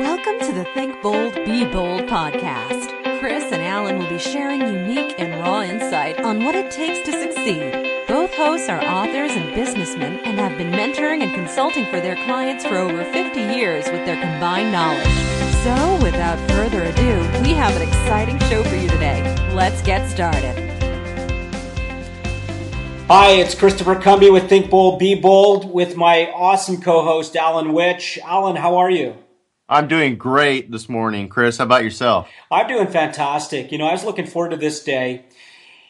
Welcome to the Think Bold, Be Bold podcast. Chris and Alan will be sharing unique and raw insight on what it takes to succeed. Both hosts are authors and businessmen and have been mentoring and consulting for their clients for over 50 years with their combined knowledge. So, without further ado, we have an exciting show for you today. Let's get started. Hi, it's Christopher Cumby with Think Bold, Be Bold with my awesome co host, Alan Witch. Alan, how are you? I'm doing great this morning, Chris. How about yourself? I'm doing fantastic. You know, I was looking forward to this day.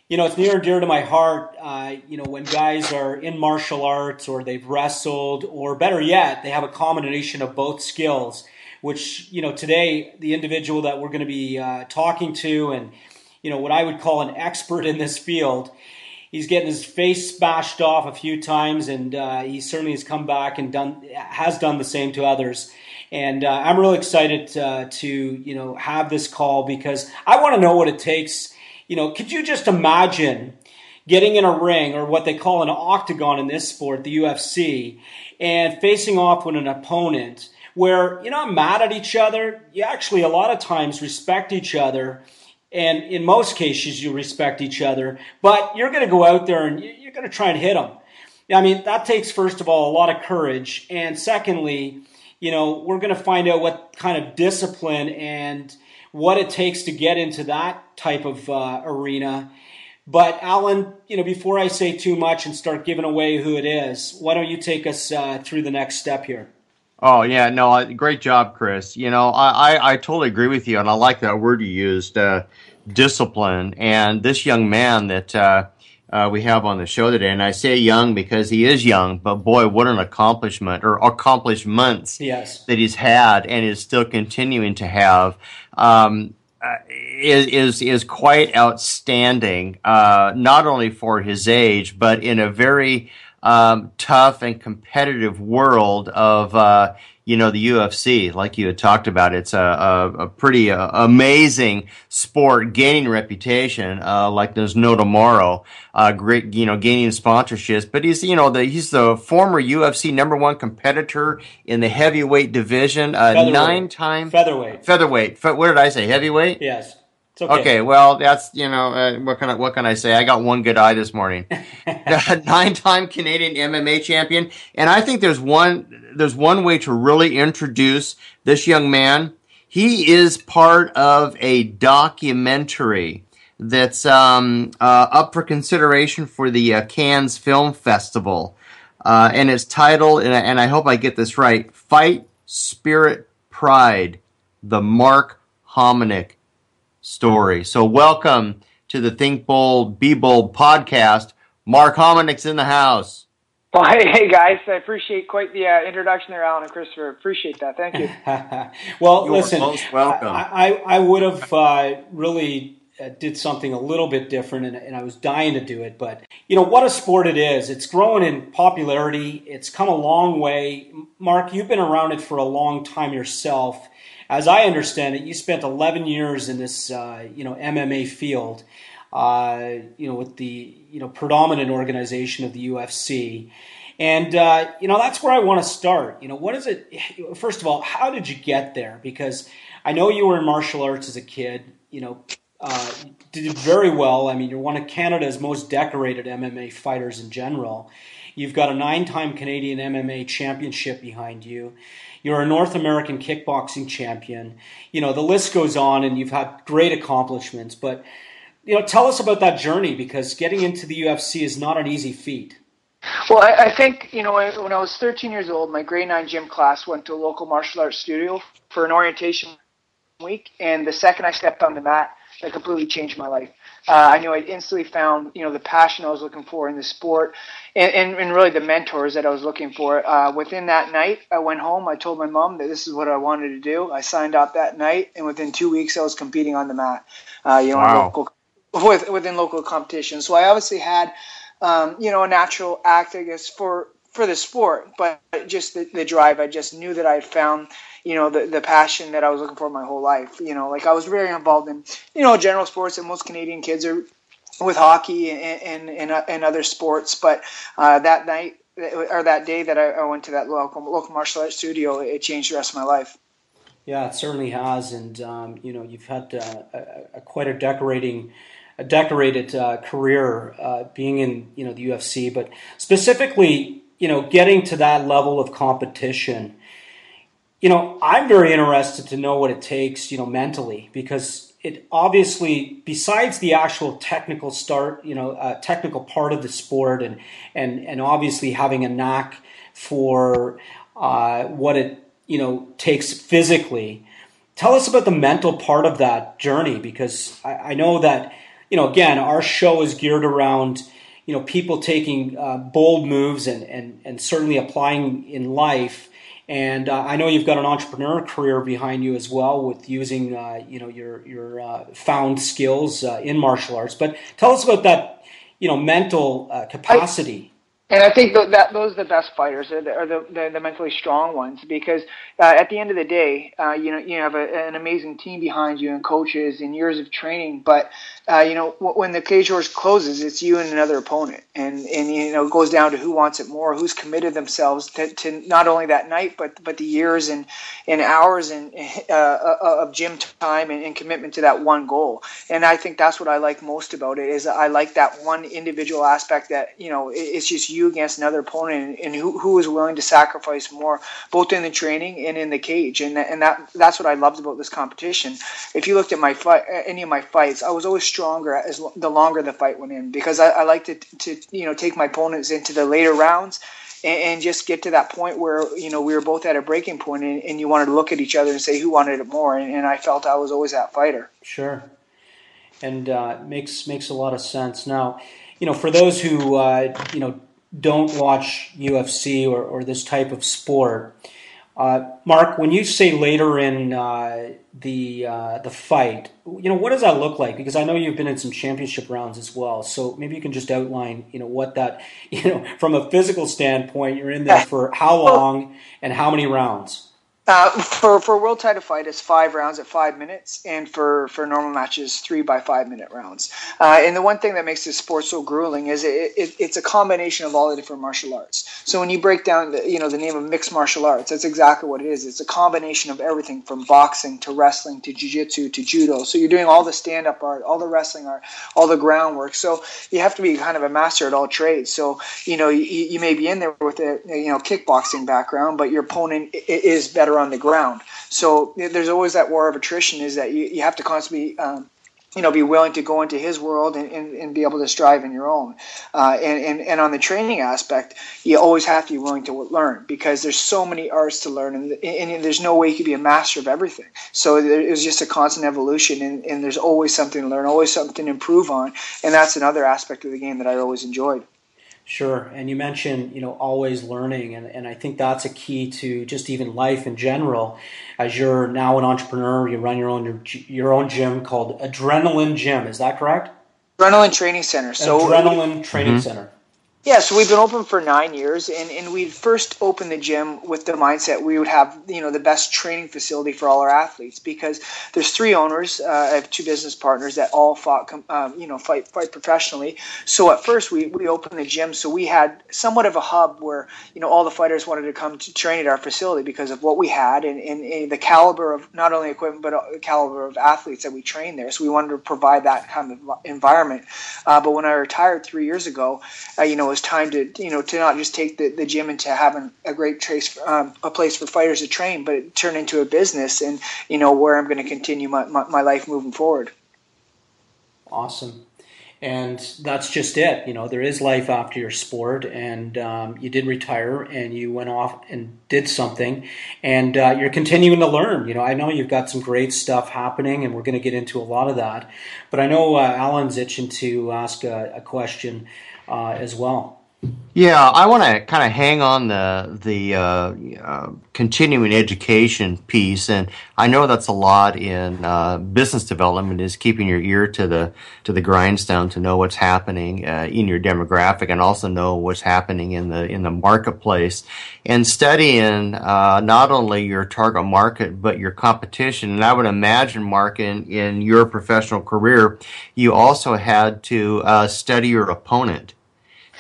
You know, it's near and dear to my heart. Uh, you know, when guys are in martial arts or they've wrestled, or better yet, they have a combination of both skills. Which you know, today the individual that we're going to be uh, talking to, and you know, what I would call an expert in this field, he's getting his face smashed off a few times, and uh, he certainly has come back and done has done the same to others. And uh, I'm really excited uh, to you know have this call because I want to know what it takes. You know, could you just imagine getting in a ring or what they call an octagon in this sport, the UFC, and facing off with an opponent where you're not mad at each other. You actually a lot of times respect each other. And in most cases, you respect each other, but you're going to go out there and you're going to try and hit them. I mean, that takes, first of all, a lot of courage. And secondly, you know, we're going to find out what kind of discipline and what it takes to get into that type of uh, arena. But Alan, you know, before I say too much and start giving away who it is, why don't you take us uh, through the next step here? Oh yeah, no, great job, Chris. You know, I, I, I totally agree with you, and I like that word you used, uh, discipline. And this young man that uh, we have on the show today. And I say young because he is young, but boy, what an accomplishment or accomplishments yes. that he's had and is still continuing to have. Um, uh, is is is quite outstanding, uh, not only for his age, but in a very um, tough and competitive world of uh, you know, the UFC, like you had talked about, it's a, a, a pretty uh, amazing sport, gaining reputation uh, like there's no tomorrow. Uh, great, you know, gaining sponsorships. But he's, you know, the, he's the former UFC number one competitor in the heavyweight division, uh, nine time featherweight. Featherweight. Fe- what did I say? Heavyweight. Yes. Okay. okay. well, that's you know uh, what can I what can I say? I got one good eye this morning. Nine-time Canadian MMA champion, and I think there's one there's one way to really introduce this young man. He is part of a documentary that's um, uh, up for consideration for the uh, Cannes Film Festival, uh, and it's titled and I, and I hope I get this right: "Fight Spirit Pride." The Mark Hominick story. So, welcome to the Think Bold, Be Bold podcast. Mark Hominick's in the house. Well, hey, hey guys, I appreciate quite the uh, introduction there, Alan and Christopher. Appreciate that. Thank you. well, You're listen, most welcome. I, I, I would have uh, really did something a little bit different, and, and I was dying to do it. But you know what a sport it is. It's growing in popularity. It's come a long way. Mark, you've been around it for a long time yourself as I understand it, you spent 11 years in this, uh, you know, MMA field, uh, you know, with the, you know, predominant organization of the UFC. And, uh, you know, that's where I want to start. You know, what is it? First of all, how did you get there? Because I know you were in martial arts as a kid, you know, uh, did very well. I mean, you're one of Canada's most decorated MMA fighters in general. You've got a nine time Canadian MMA championship behind you. You're a North American kickboxing champion. You know, the list goes on and you've had great accomplishments. But, you know, tell us about that journey because getting into the UFC is not an easy feat. Well, I, I think, you know, when I was 13 years old, my grade 9 gym class went to a local martial arts studio for an orientation week. And the second I stepped on the mat, that completely changed my life. Uh, I knew I instantly found, you know, the passion I was looking for in the sport and, and, and really the mentors that I was looking for. Uh, within that night, I went home. I told my mom that this is what I wanted to do. I signed up that night, and within two weeks, I was competing on the mat. Uh, you know, wow. local, with, within local competitions. So I obviously had, um, you know, a natural act, I guess, for for the sport, but just the, the drive. I just knew that I had found you know the the passion that I was looking for my whole life. You know, like I was very involved in you know general sports that most Canadian kids are with hockey and and, and, uh, and other sports. But uh, that night or that day that I, I, went to that local local martial arts studio, it changed the rest of my life. Yeah, it certainly has, and um, you know you've had uh, a, a, quite a decorating, a decorated uh, career uh, being in you know the UFC, but specifically you know getting to that level of competition. You know, I'm very interested to know what it takes, you know, mentally, because it obviously, besides the actual technical start, you know, uh, technical part of the sport, and and and obviously having a knack for uh, what it you know takes physically. Tell us about the mental part of that journey because I, I know that you know again our show is geared around you know people taking uh, bold moves and, and and certainly applying in life. And uh, I know you've got an entrepreneur career behind you as well with using uh, you know your your uh, found skills uh, in martial arts. But tell us about that you know mental uh, capacity. And I think that those are the best fighters, are the, are the, the, the mentally strong ones, because uh, at the end of the day, uh, you know, you have a, an amazing team behind you and coaches and years of training. But uh, you know, when the cage doors closes, it's you and another opponent, and and you know, it goes down to who wants it more, who's committed themselves to, to not only that night, but but the years and and hours and uh, uh, of gym time and, and commitment to that one goal. And I think that's what I like most about it is I like that one individual aspect that you know it's just you against another opponent and, who, who is willing to sacrifice more, both in the training and in the cage. And, and that that's what I loved about this competition. If you looked at my fight, any of my fights, I was always stronger as the longer the fight went in because I, I like to, to you know take my opponents into the later rounds and, and, just get to that point where you know we were both at a breaking point and, and you wanted to look at each other and say who wanted it more and, and I felt I was always that fighter. Sure, and uh, makes makes a lot of sense. Now, you know, for those who uh, you know don't watch UFC or, or this type of sport. Uh, Mark, when you say later in uh, the uh, the fight, you know what does that look like? Because I know you've been in some championship rounds as well. So maybe you can just outline, you know, what that, you know, from a physical standpoint, you're in there for how long and how many rounds. Uh, for for world title fight, it's five rounds at five minutes, and for for normal matches, three by five minute rounds. Uh, and the one thing that makes this sport so grueling is it, it, it's a combination of all the different martial arts. So when you break down the you know the name of mixed martial arts, that's exactly what it is. It's a combination of everything from boxing to wrestling to jiu-jitsu to judo. So you're doing all the stand up art, all the wrestling art, all the groundwork. So you have to be kind of a master at all trades. So you know you, you may be in there with a you know kickboxing background, but your opponent is better on the ground. So there's always that war of attrition is that you, you have to constantly um, you know, be willing to go into his world and, and, and be able to strive in your own. Uh, and, and, and on the training aspect, you always have to be willing to learn because there's so many arts to learn and, and there's no way you can be a master of everything. So it was just a constant evolution and, and there's always something to learn, always something to improve on. And that's another aspect of the game that I always enjoyed. Sure. And you mentioned, you know, always learning. And, and I think that's a key to just even life in general. As you're now an entrepreneur, you run your own, your, your own gym called Adrenaline Gym. Is that correct? Adrenaline Training Center. So Adrenaline Training mm-hmm. Center. Yeah, so we've been open for nine years, and, and we first opened the gym with the mindset we would have you know the best training facility for all our athletes because there's three owners. Uh, I have two business partners that all fought um, you know fight fight professionally. So at first we, we opened the gym, so we had somewhat of a hub where you know all the fighters wanted to come to train at our facility because of what we had and, and, and the caliber of not only equipment but the caliber of athletes that we trained there. So we wanted to provide that kind of environment. Uh, but when I retired three years ago, uh, you know was time to you know to not just take the, the gym into having a great trace um, a place for fighters to train, but turn into a business and you know where I'm going to continue my, my, my life moving forward. Awesome and that's just it. You know, there is life after your sport, and um, you did retire, and you went off and did something, and uh, you're continuing to learn. You know, I know you've got some great stuff happening, and we're going to get into a lot of that. But I know uh, Alan's itching to ask a, a question uh, as well. Yeah, I want to kind of hang on the the uh, uh, continuing education piece, and I know that's a lot in uh, business development is keeping your ear to the to the grindstone to know what's happening uh, in your demographic, and also know what's happening in the in the marketplace, and studying uh, not only your target market but your competition. And I would imagine, Mark, in in your professional career, you also had to uh, study your opponent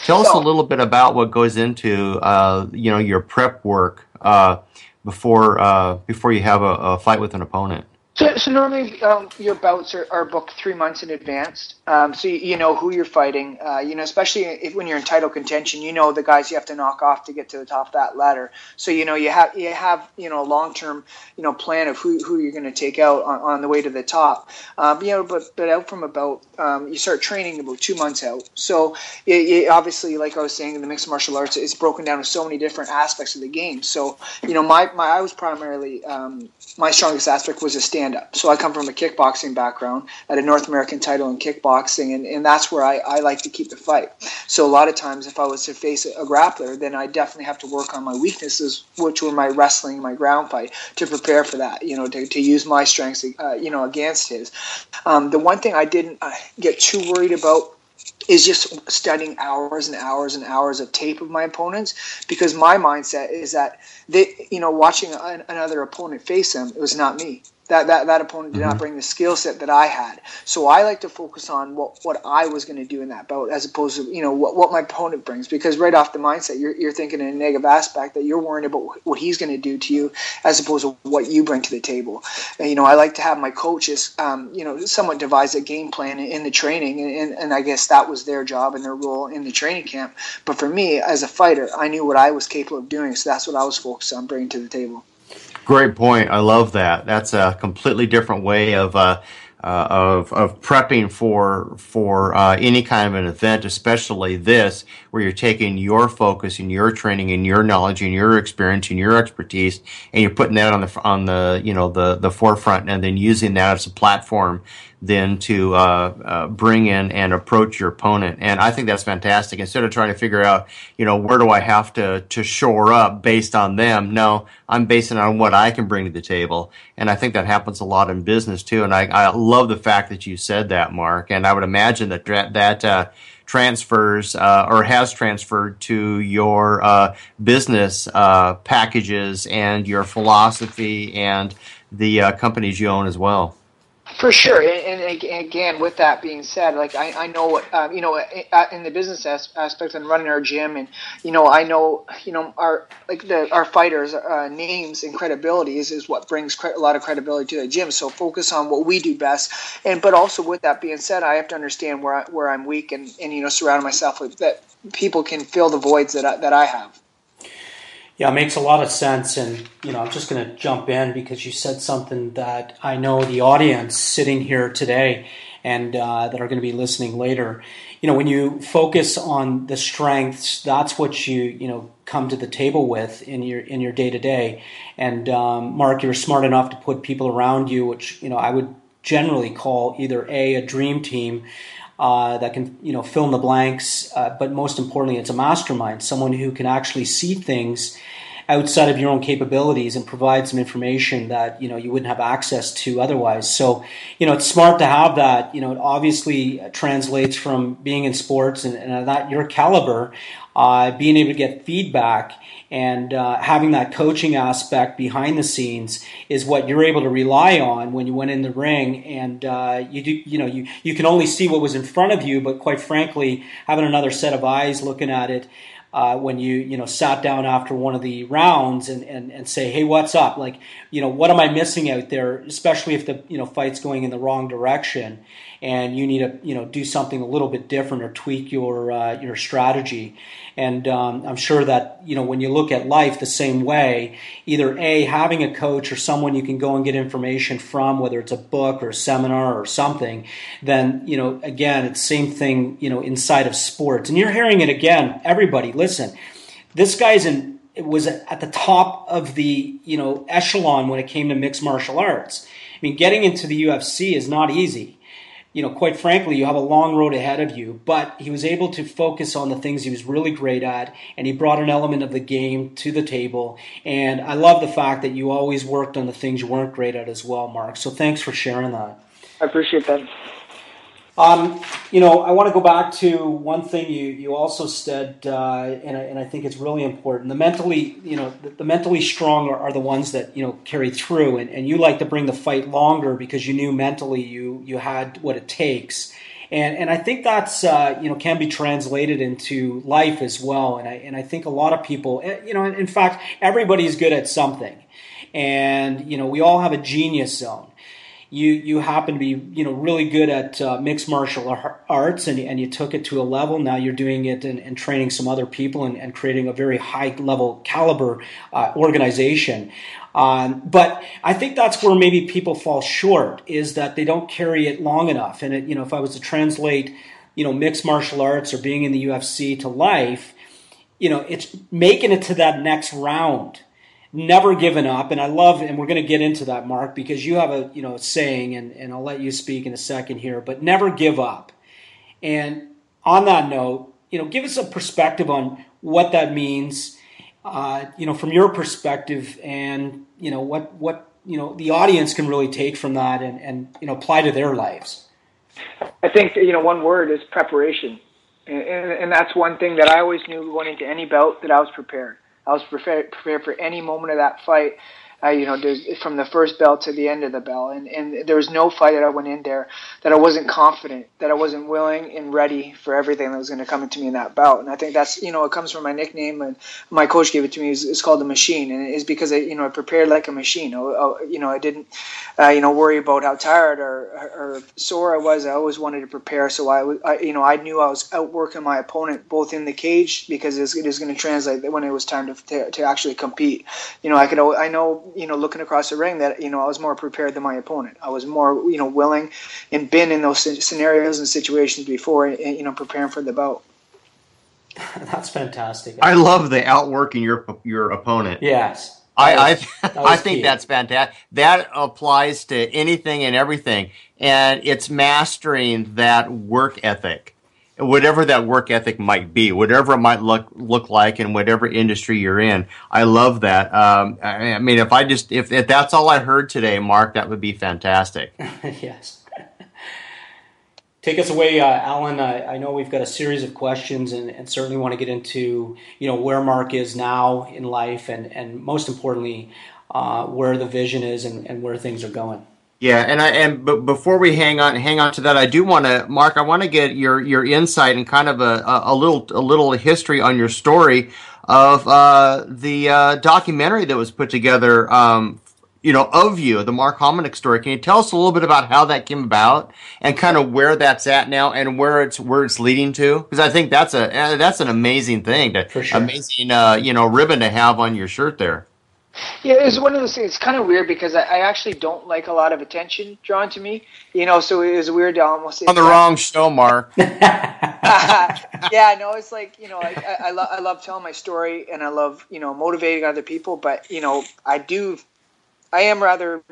Tell us a little bit about what goes into uh, you know your prep work uh, before uh, before you have a, a fight with an opponent? So, so normally um, your bouts are, are, booked three months in advance. Um, so you, you, know who you're fighting. Uh, you know, especially if, when you're in title contention, you know the guys you have to knock off to get to the top of that ladder. So you know you have you have you know a long term you know plan of who, who you're going to take out on, on, the way to the top. Um, you know, but but out from about um, you start training about two months out. So it, it, obviously, like I was saying, the mixed martial arts is broken down to so many different aspects of the game. So you know, my, my I was primarily um, my strongest aspect was a stand up. So I come from a kickboxing background at a North American title in kickboxing, and, and that's where I, I like to keep the fight. So a lot of times, if I was to face a grappler, then I definitely have to work on my weaknesses, which were my wrestling, my ground fight, to prepare for that. You know, to, to use my strengths, uh, you know, against his. Um, the one thing I didn't uh, get too worried about is just studying hours and hours and hours of tape of my opponents because my mindset is that they, you know, watching an, another opponent face them, it was not me that that, that opponent did mm-hmm. not bring the skill set that I had. So I like to focus on what, what I was going to do in that bout as opposed to you know what, what my opponent brings because right off the mindset you're, you're thinking in a negative aspect that you're worrying about what he's going to do to you as opposed to what you bring to the table. And, you know I like to have my coaches um, you know somewhat devise a game plan in, in the training and, and, and I guess that was their job and their role in the training camp. But for me as a fighter I knew what I was capable of doing so that's what I was focused on bringing to the table. Great point. I love that. That's a completely different way of uh, uh, of of prepping for for uh, any kind of an event, especially this, where you're taking your focus and your training and your knowledge and your experience and your expertise, and you're putting that on the on the you know the the forefront, and then using that as a platform then to uh, uh, bring in and approach your opponent. And I think that's fantastic. Instead of trying to figure out, you know, where do I have to to shore up based on them? No, I'm basing on what I can bring to the table. And I think that happens a lot in business too. And I, I love the fact that you said that, Mark. And I would imagine that that uh, transfers uh, or has transferred to your uh, business uh, packages and your philosophy and the uh, companies you own as well. For sure, and, and, again, with that being said, like I, I know um, you know uh, in the business aspect and running our gym, and you know I know you know our like the our fighters' uh, names and credibility is, is what brings cre- a lot of credibility to the gym. So focus on what we do best, and but also with that being said, I have to understand where I, where I'm weak, and and you know surround myself with that people can fill the voids that I, that I have. Yeah, it makes a lot of sense. And, you know, I'm just going to jump in because you said something that I know the audience sitting here today and uh, that are going to be listening later. You know, when you focus on the strengths, that's what you, you know, come to the table with in your in your day to day. And um, Mark, you're smart enough to put people around you, which you know I would generally call either a a dream team uh, that can you know fill in the blanks. Uh, but most importantly, it's a mastermind, someone who can actually see things outside of your own capabilities and provide some information that you know you wouldn't have access to otherwise. So you know it's smart to have that. You know it obviously translates from being in sports and, and that your caliber, uh, being able to get feedback and uh, having that coaching aspect behind the scenes is what you're able to rely on when you went in the ring and uh, you do you know you, you can only see what was in front of you but quite frankly having another set of eyes looking at it uh, when you you know sat down after one of the rounds and, and, and say, hey, what's up? Like, you know, what am I missing out there? Especially if the you know fight's going in the wrong direction, and you need to you know do something a little bit different or tweak your uh, your strategy. And um, I'm sure that you know when you look at life the same way, either a having a coach or someone you can go and get information from, whether it's a book or a seminar or something, then you know again it's same thing you know inside of sports. And you're hearing it again. Everybody, listen, this guy's in was at the top of the you know echelon when it came to mixed martial arts. I mean, getting into the UFC is not easy you know, quite frankly, you have a long road ahead of you. But he was able to focus on the things he was really great at, and he brought an element of the game to the table. And I love the fact that you always worked on the things you weren't great at as well, Mark. So thanks for sharing that. I appreciate that. Um, you know, I want to go back to one thing you, you also said, uh, and, I, and I think it's really important. The mentally, you know, the, the mentally strong are, are, the ones that you know carry through, and, and you like to bring the fight longer because you knew mentally you you had what it takes, and and I think that's uh, you know can be translated into life as well. And I and I think a lot of people, eh, you know, in fact, everybody's good at something and you know we all have a genius zone you you happen to be you know really good at uh, mixed martial arts and, and you took it to a level. Now you're doing it and, and training some other people and, and, creating a very high level caliber uh, organization. Um, but I think that's where maybe people fall short is that they don't carry it long enough. And it, you know if I was to translate you know mixed martial arts or being in the UFC to life you know it's making it to that next round never given up. And i love and we're going to get into that mark because you have a you know saying and, and i'll let you speak in a second here but never give up. And on that note you know give us a perspective on what that means uh, you know from your perspective and you know what what you know the audience can really take from that and and you know apply to their lives. I think you know one word is preparation. And, and, and that's one thing that i always knew going into any bout that i was prepared I was prepared, prepared for any moment of that fight you know, from the first bell to the end of the bell. And, and there was no fight that I went in there that I wasn't confident, that I wasn't willing and ready for everything that was going to come into me in that bout. And I think that's, you know, it comes from my nickname, and my coach gave it to me. It's, it's called the machine, and it's because I, you know, I prepared like a machine. I, I, you know, I didn't, uh, you know, worry about how tired or, or, sore I was. I always wanted to prepare, so I, I, you know, I knew I was outworking my opponent both in the cage because it was going to translate when it was time to, to, to actually compete. You know, I could, I know you know, looking across the ring that, you know, I was more prepared than my opponent. I was more, you know, willing and been in those scenarios and situations before, eh, you know, preparing for the bout. That's fantastic. I love the outworking your your opponent. Yes. I was, I, I think key. that's fantastic. That applies to anything and everything, and it's mastering that work ethic whatever that work ethic might be, whatever it might look look like in whatever industry you're in. I love that. Um, I, I, mean, if I just if, if that's all I heard today, Mark, that would be fantastic. yes. Take us away, uh, Alan. I, I, know we've got a series of questions, and, and, certainly want to get into you know where Mark is now in life, and and most importantly, uh, where the vision is and, and where things are going. Yeah, and I and but before we hang on hang on to that, I do want to, Mark. I want to get your your insight and kind of a, a, a little a little history on your story of uh, the uh, documentary that was put together. Um, you know, of you, the Mark Hominick story. Can you tell us a little bit about how that came about and kind of where that's at now and where it's where it's leading to? Because I think that's a uh, that's an amazing thing, to, sure. amazing uh, you know ribbon to have on your shirt there. Yeah, it's one of those things. It's kind of weird because I, I, actually don't like a lot of attention drawn to me. You know, so it was weird to almost on the wrong show, Mark. yeah, no, it's like you know, I, I, I, lo- I love telling my story and I love you know motivating other people, but you know, I do, I am rather,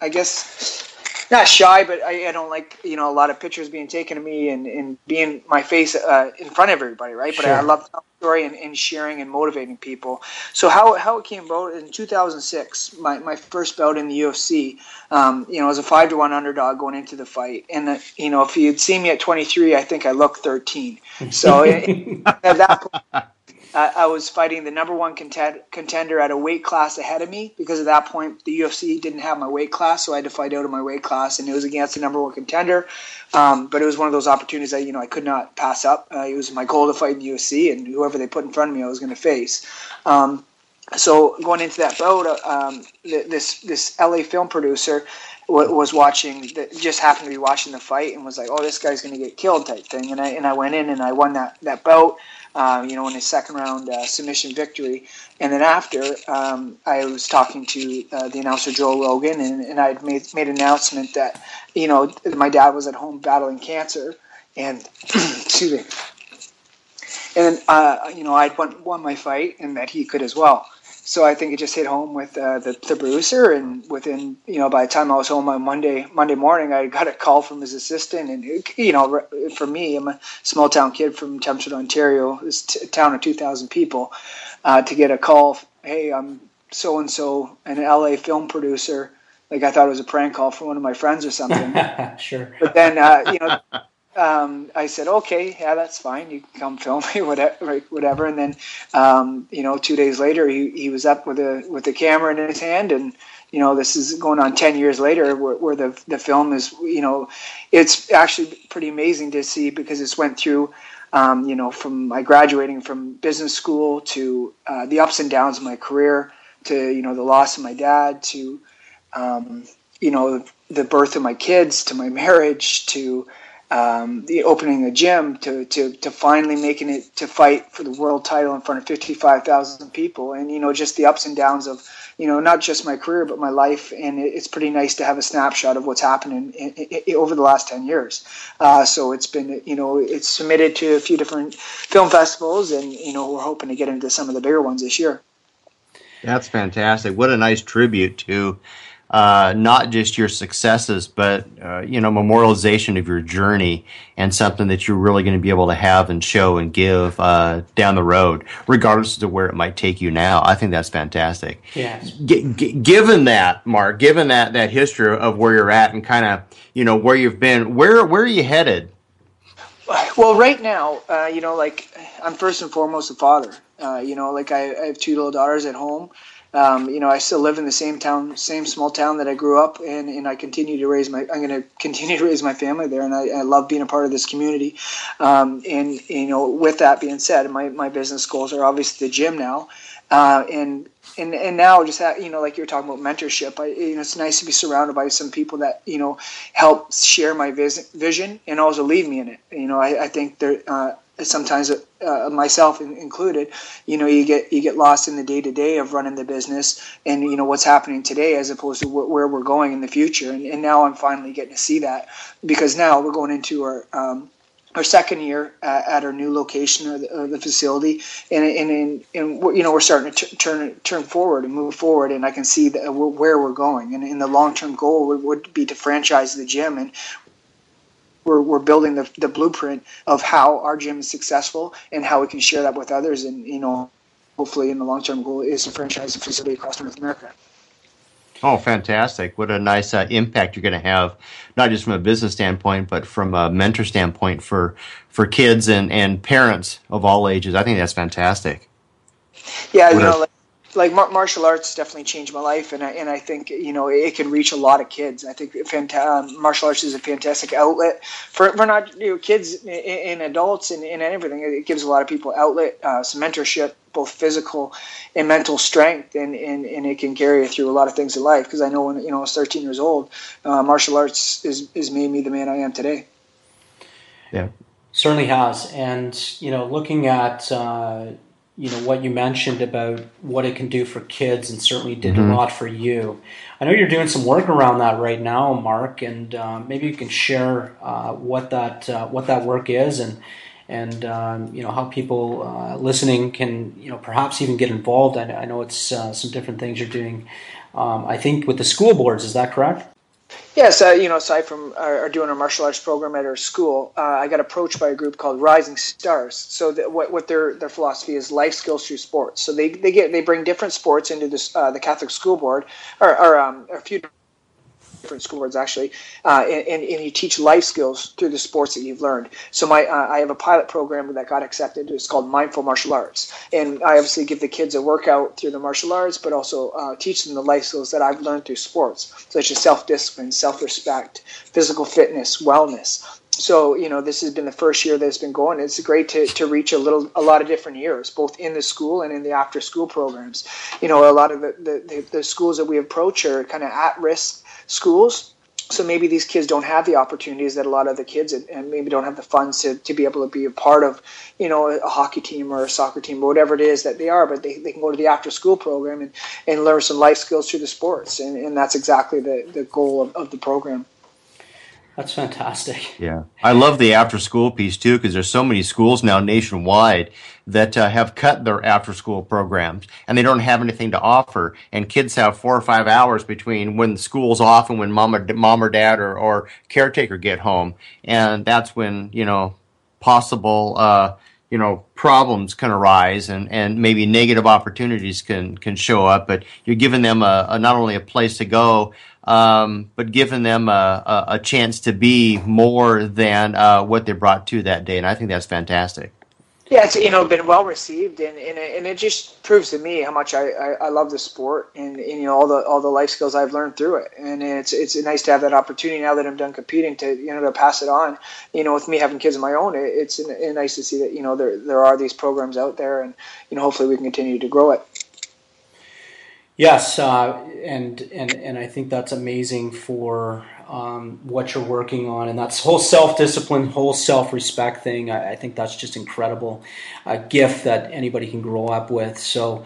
I guess, not shy, but I, I, don't like you know a lot of pictures being taken of me and, and being my face uh, in front of everybody, right? But sure. I, I love telling the story and, and, sharing and motivating people. So how how it came about in 2006, my, my first bout in the UFC, um, you know, as a five to one underdog going into the fight, and uh, you know if you'd seen me at 23, I think I looked 13. So at that point uh, I was fighting the number one contend- contender at a weight class ahead of me because at that point the UFC didn't have my weight class, so I had to fight out of my weight class, and it was against the number one contender. Um, but it was one of those opportunities that you know I could not pass up. Uh, it was my goal to fight in the UFC, and whoever they put in front of me, I was going to face. Um, so going into that bout, uh, um, this this LA film producer was watching, just happened to be watching the fight, and was like, "Oh, this guy's going to get killed," type thing. And I and I went in and I won that that bout um, you know, in his second round uh, submission victory. And then after, um, I was talking to uh, the announcer Joe Rogan, and, and I made made an announcement that you know my dad was at home battling cancer, and excuse me, and uh, you know I'd won, won my fight, and that he could as well so I think it just hit home with uh, the, the producer, and within you know by the time I was home on Monday Monday morning, I got a call from his assistant, and you know for me, I'm a small town kid from Thamesford, Ontario, this t- town of two thousand people, uh, to get a call, hey, I'm so and so, an LA film producer. Like I thought it was a prank call from one of my friends or something. sure. But then uh, you know um, I said, okay, yeah, that's fine. You can come film me, whatever, whatever. And then, um, you know, two days later, he, he was up with a with the camera in his hand, and you know, this is going on ten years later, where, where the the film is, you know, it's actually pretty amazing to see because it's went through. Um, you know, from my graduating from business school to uh, the ups and downs of my career, to you know the loss of my dad to um, you know the birth of my kids to my marriage to um, the opening the gym to, to, to finally making it to fight for the world title in front of 55,000 people. And you know just the ups and downs of you know not just my career but my life. And it's pretty nice to have a snapshot of what's happening in, in, in, over the last 10 years. Uh, so it's been you know it's submitted to a few different film festivals and you know we're hoping to get into some of the bigger ones this year. That's fantastic. What a nice tribute to uh, not just your successes, but uh, you know, memorialization of your journey and something that you're really going to be able to have and show and give uh, down the road, regardless of where it might take you now. I think that's fantastic. Yes. G- g- given that, Mark, given that that history of where you're at and kind of you know where you've been, where where are you headed? Well, right now, uh, you know, like I'm first and foremost a father. Uh, you know, like I, I have two little daughters at home. Um, you know, I still live in the same town, same small town that I grew up in, and I continue to raise my. I'm going to continue to raise my family there, and I, I love being a part of this community. Um, and you know, with that being said, my, my business goals are obviously the gym now, uh, and and and now just that, you know, like you're talking about mentorship. I, you know, it's nice to be surrounded by some people that you know help share my vision and also leave me in it. You know, I, I think there. Uh, sometimes uh, myself included you know you get you get lost in the day to day of running the business and you know what's happening today as opposed to wh- where we're going in the future. And, and, now I'm finally getting to see that because now we're going into our um, our second year at, at our new location or the, of the facility. And and, and, and you know we're starting to t- turn turn forward and move forward. And I can see that where we're going. And, and the long term goal would, would be to franchise the gym and we're, we're building the, the blueprint of how our gym is successful and how we can share that with others. And, you know, hopefully in the long term goal is to franchise the facility across North America. Oh, fantastic. What a nice uh, impact you're going to have, not just from a business standpoint, but from a mentor standpoint for, for kids and, and parents of all ages. I think that's fantastic. Yeah, what you know, like, like mar- martial arts definitely changed my life, and I, and I think you know it can reach a lot of kids. I think fanta- um, martial arts is a fantastic outlet for, for not you know kids and, adults and, and everything. It gives a lot of people outlet, uh, some mentorship, both physical and mental strength, and, and, and it can carry you through a lot of things in life. Because I know when you know I was 13 years old, uh, martial arts is is made me the man I am today. Yeah, certainly has, and you know looking at. Uh, you know what you mentioned about what it can do for kids and certainly did mm-hmm. a lot for you. I know you're doing some work around that right now mark and uh, maybe you can share uh, what that uh, what that work is and and um, you know how people uh, listening can you know perhaps even get involved. I, I know it's uh, some different things you're doing um, i think with the school boards is that correct Yes, uh, you know, aside from our, our, doing a martial arts program at our school, uh, I got approached by a group called Rising Stars. So the, what, what their their philosophy is life skills through sports. So they, they get they bring different sports into this uh, the Catholic school board or, or um, a few different school actually, uh, and, and, you teach life skills through the sports that you've learned. So my uh, I have a pilot program that got accepted. It's called Mindful Martial Arts, and I obviously give the kids a workout through the martial arts, but also uh, teach them the life skills that I've learned through sports, such as self discipline, self respect, physical fitness, wellness so you know this has been the first year that it's been going it's great to, to reach a little a lot of different years both in the school and in the after school programs you know a lot of the, the, the schools that we approach are kind of at risk schools. So maybe these kids don't have the opportunities that a lot of the kids and maybe don't have the funds to, to be able to be a part of, you know, a hockey team or a soccer team or whatever it is that they are, but they, they can go to the after school program and, and learn some life skills through the sports. And, and that's exactly the, the goal of, of the program. That's fantastic. Yeah. I love the after school piece too because there's so many schools now nationwide that uh, have cut their after school programs and they don't have anything to offer and kids have 4 or 5 hours between when school's off and when mom or mom or dad or, or caretaker get home and that's when, you know, possible uh, you know problems can arise and, and maybe negative opportunities can can show up but you're giving them a, a not only a place to go um, but giving them a, a, chance to be more than uh, what they brought to that day. And I think that's fantastic. Yeah, it's you know been well received, and and it, and it just proves to me how much I, I, I, love the sport and, and you know all the all the life skills I've learned through it, and it's it's nice to have that opportunity now that I'm done competing to you know to pass it on. You know, with me having kids of my own, it's nice to see that you know there there are these programs out there, and you know hopefully we can continue to grow it. Yes, uh, and and and I think that's amazing for um, what you're working on, and that's whole self discipline, whole self respect thing. I, I, think that's just incredible, a gift that anybody can grow up with. So,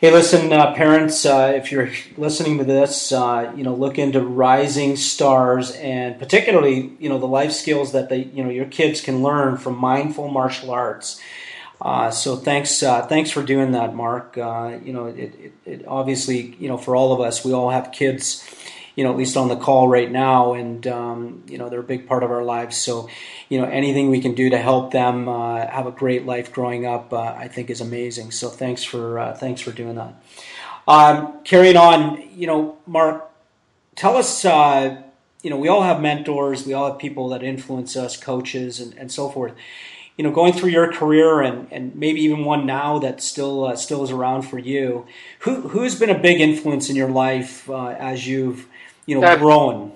hey, listen, uh, parents, uh, if you're listening to this, uh, you know, look into Rising Stars, and particularly, you know, the life skills that they, you know, your kids can learn from mindful martial arts. Uh, so thanks, uh, thanks for doing that, Mark. Uh, you know, it, it, it, obviously, you know, for all of us, we all have kids, you know, at least on the call right now, and um, you know, they're a big part of our lives. So, you know, anything we can do to help them uh, have a great life growing up, uh, I think, is amazing. So thanks for uh, thanks for doing that. Um, carrying on, you know, Mark, tell us. you know, we all have mentors. We all have people that influence us, coaches, and, and so forth you know, going through your career and, and maybe even one now that still uh, still is around for you, who who's been a big influence in your life uh, as you've you know grown?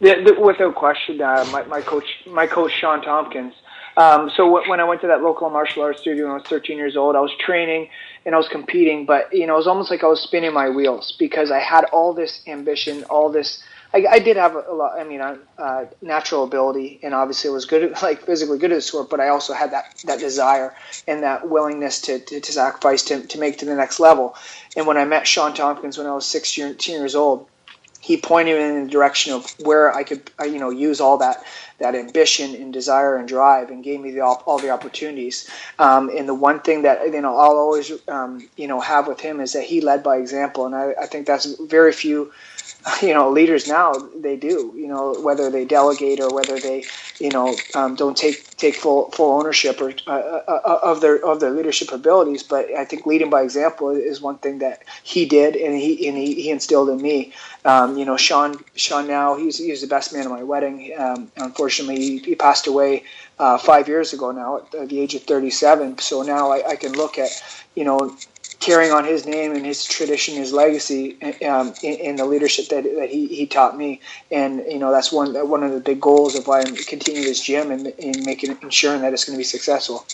The, the, without question, uh, my, my coach my coach Shawn Tompkins. Um, so w- when I went to that local martial arts studio when I was 13 years old, I was training and I was competing, but you know, it was almost like I was spinning my wheels because I had all this ambition, all this I, I did have a, lot. I mean, a, uh, natural ability, and obviously was good, like physically good at the sport. But I also had that that desire and that willingness to, to, to sacrifice to, to make to the next level. And when I met Shawn Tompkins when I was 16 years old, he pointed me in the direction of where I could, uh, you know, use all that that ambition and desire and drive, and gave me the, all the opportunities. Um, and the one thing that you know I'll always, um, you know, have with him is that he led by example, and I, I think that's very few you know leaders now they do you know whether they delegate or whether they you know um, don't take take full full ownership or uh, uh, uh, of their of their leadership abilities. But I think leading by example is one thing that he did and he and he, he instilled in me. Um, you know Shawn Shawn now he's he's the best man at my wedding. Um, unfortunately he, he, passed away uh, five years ago now at the age of 37 so now I, I can look at you know carrying on his name and his tradition, his legacy um, in, in, the leadership that, that he, he taught me. And you know that's one one of the big goals of why I'm continuing this gym and, and making ensuring that it's going to be successful.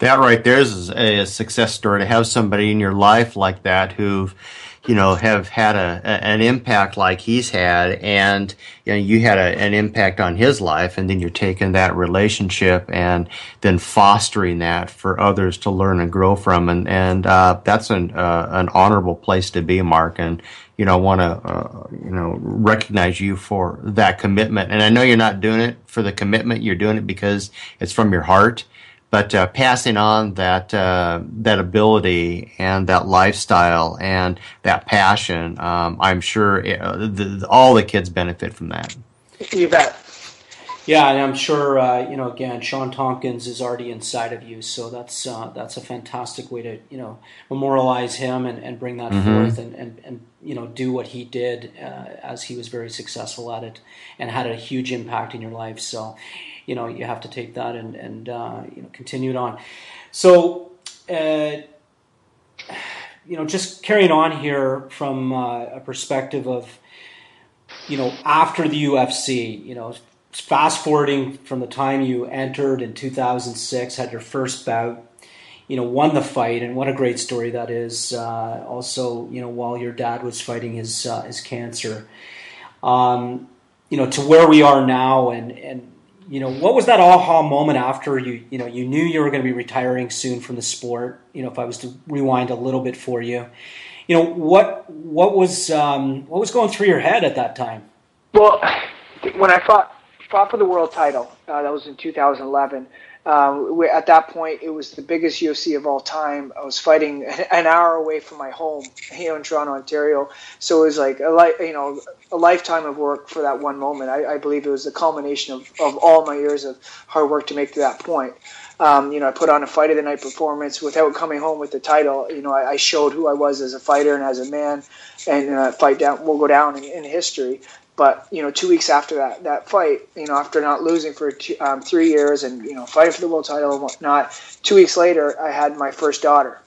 That right there is a success story to have somebody in your life like that who you know, have had a, an impact like he's had, and you know, you had a, an impact on his life, and then you're taking that relationship and then fostering that for others to learn and grow from, and and uh, that's an uh, an honorable place to be, Mark, and you know, want to uh, you know recognize you for that commitment, and I know you're not doing it for the commitment, you're doing it because it's from your heart but uh, passing on that uh, that ability and that lifestyle and that passion, um, I'm sure it, uh, the, the, all the kids benefit from that. You bet. Yeah, and I'm sure uh, you know. Again, Shawn Tompkins is already inside of you, so that's uh, that's a fantastic way to you know memorialize him and, and bring that mm-hmm. forth and, and, and you know do what he did uh, as he was very successful at it and had a huge impact in your life. So you know you have to take that and and uh, you know continue it on. So uh, you know just carrying on here from uh, a perspective of you know after the UFC, you know fast forwarding from the time you entered in 2006, had your first bout. You know, won the fight, and what a great story that is. Uh, also, you know, while your dad was fighting his uh, his cancer, um, you know, to where we are now, and and you know, what was that aha moment after you, you know, you knew you were going to be retiring soon from the sport? You know, if I was to rewind a little bit for you, you know, what what was um, what was going through your head at that time? Well, when I fought fought for the world title, uh, that was in 2011. Um, at that point, it was the biggest UFC of all time. I was fighting an hour away from my home here in Toronto, Ontario. So it was like a li- you know a lifetime of work for that one moment. I, I believe it was the culmination of, of all my years of hard work to make to that point. Um, you know, I put on a fight of the night performance without coming home with the title. You know, I, I showed who I was as a fighter and as a man, and uh, fight down will go down in, in history. But you know, two weeks after that that fight, you know, after not losing for two, um, three years and you know fighting for the world title and whatnot, two weeks later, I had my first daughter.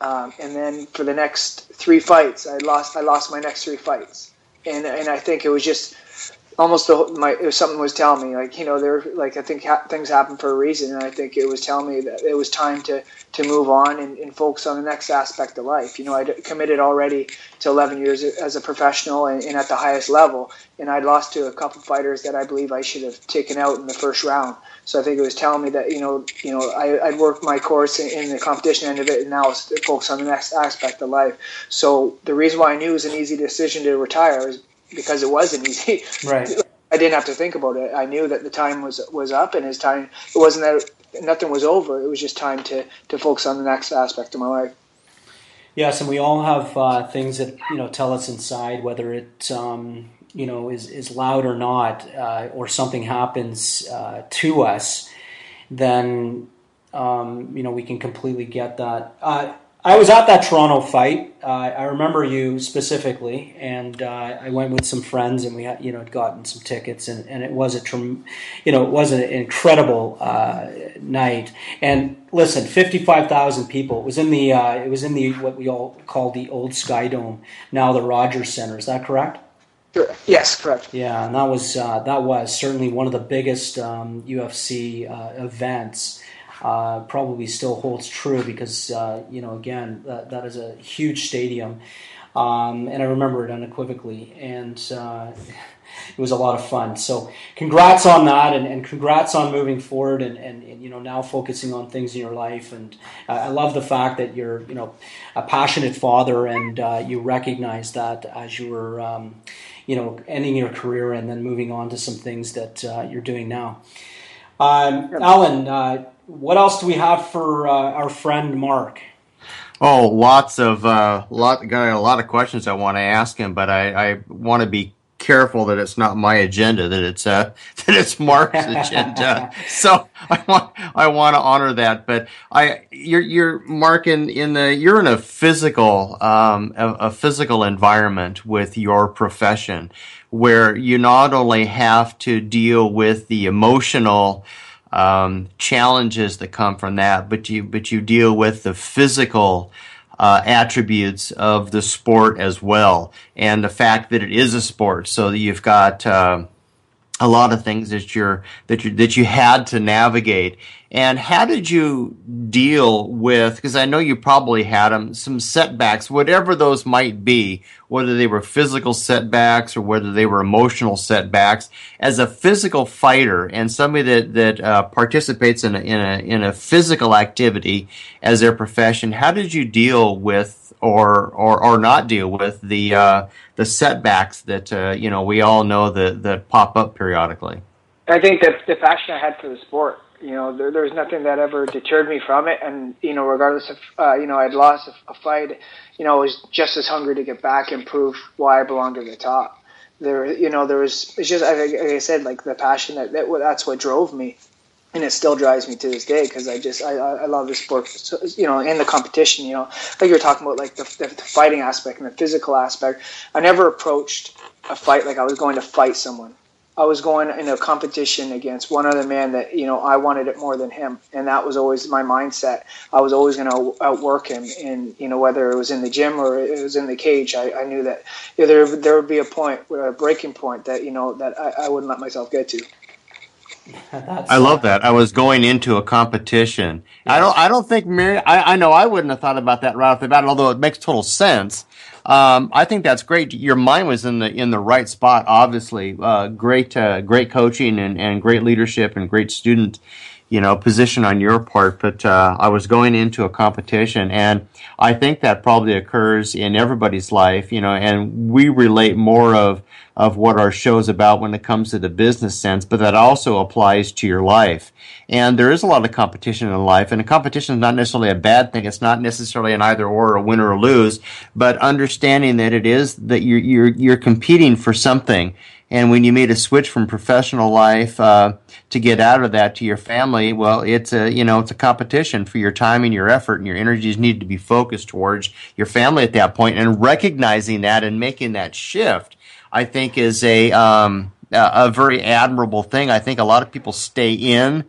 Um, and then for the next three fights, I lost. I lost my next three fights, and and I think it was just almost the, my was something was telling me like you know there like I think ha- things happen for a reason and I think it was telling me that it was time to to move on and, and focus on the next aspect of life. You know, I'd committed already to 11 years as a professional and, and at the highest level, and I'd lost to a couple fighters that I believe I should have taken out in the first round. So I think it was telling me that you know you know I, I'd worked my course in, in the competition end of it, and now it's focus on the next aspect of life. So the reason why I knew it was an easy decision to retire is because it wasn't easy. Right. I didn't have to think about it. I knew that the time was was up, and his time. It wasn't that nothing was over. It was just time to to focus on the next aspect of my life. Yes, and we all have uh, things that you know tell us inside whether it um, you know is is loud or not, uh, or something happens uh, to us. Then um, you know we can completely get that. I was at that Toronto fight. Uh, I remember you specifically, and uh, I went with some friends, and we had you know had gotten some tickets, and, and it was a you know it was an incredible uh, night. And listen, fifty five thousand people. It was in the uh, it was in the what we all call the old Sky Dome, now the Rogers Center. Is that correct? Yes, correct. Yeah, and that was uh, that was certainly one of the biggest um, UFC uh, events uh, probably still holds true because uh, you know again that, that is a huge stadium, um, and I remember it unequivocally, and uh, it was a lot of fun. So congrats on that, and, and congrats on moving forward, and, and, and, you know now focusing on things in your life. And uh, I love the fact that you're you know a passionate father, and uh, you recognize that as you were. Um, you know, ending your career and then moving on to some things that uh, you're doing now. Um, Alan, what else do we have for uh, our friend Mark? Oh, lots of uh, lot got a lot of questions I want to ask him, but I, I want to be careful that it's not my agenda, that it's uh, that it's Mark's agenda. so I want I want to honor that. But I you're you're Mark in, in the you're in a physical um, a, a physical environment with your profession where you not only have to deal with the emotional um, challenges that come from that, but you but you deal with the physical uh, attributes of the sport as well, and the fact that it is a sport. So you've got uh, a lot of things that you're that you that you had to navigate. And how did you deal with? Because I know you probably had some setbacks, whatever those might be, whether they were physical setbacks or whether they were emotional setbacks. As a physical fighter and somebody that that uh, participates in a, in a in a physical activity as their profession, how did you deal with or or or not deal with the uh, the setbacks that uh, you know we all know that that pop up periodically. I think that the passion I had for the sport, you know, there, there's nothing that ever deterred me from it, and you know, regardless of uh, you know I'd lost a, a fight, you know, I was just as hungry to get back and prove why I belong to the top. There, you know, there was it's just like I said, like the passion that, that that's what drove me and it still drives me to this day because I just I, I love the sport, so, you know, and the competition. You know, like you're talking about, like the, the, the, fighting aspect and the physical aspect. I never approached a fight like I was going to fight someone. I was going in a competition against one other man that you know I wanted it more than him, and that was always my mindset. I was always going to outwork him, and you know whether it was in the gym or it was in the cage, I, I knew that you know, there there would be a point, a breaking point that you know that I, I wouldn't let myself get to. I love that. I was going into a competition. I don't. I don't think Mary. I, I know I wouldn't have thought about that right off the bat. Although it makes total sense. Um, I think that's great. Your mind was in the in the right spot. Obviously, uh, great uh, great coaching and, and great leadership and great student, you know, position on your part. But uh, I was going into a competition, and I think that probably occurs in everybody's life. You know, and we relate more of of what our show is about when it comes to the business sense, but that also applies to your life. And there is a lot of competition in life, and a competition is not necessarily a bad thing. It's not necessarily an either or, a win or a lose, but understanding that it is that you're you're you're competing for something. And when you made a switch from professional life uh, to get out of that to your family, well, it's a you know it's a competition for your time and your effort, and your energies need to be focused towards your family at that point. And recognizing that and making that shift I think is a um, a very admirable thing. I think a lot of people stay in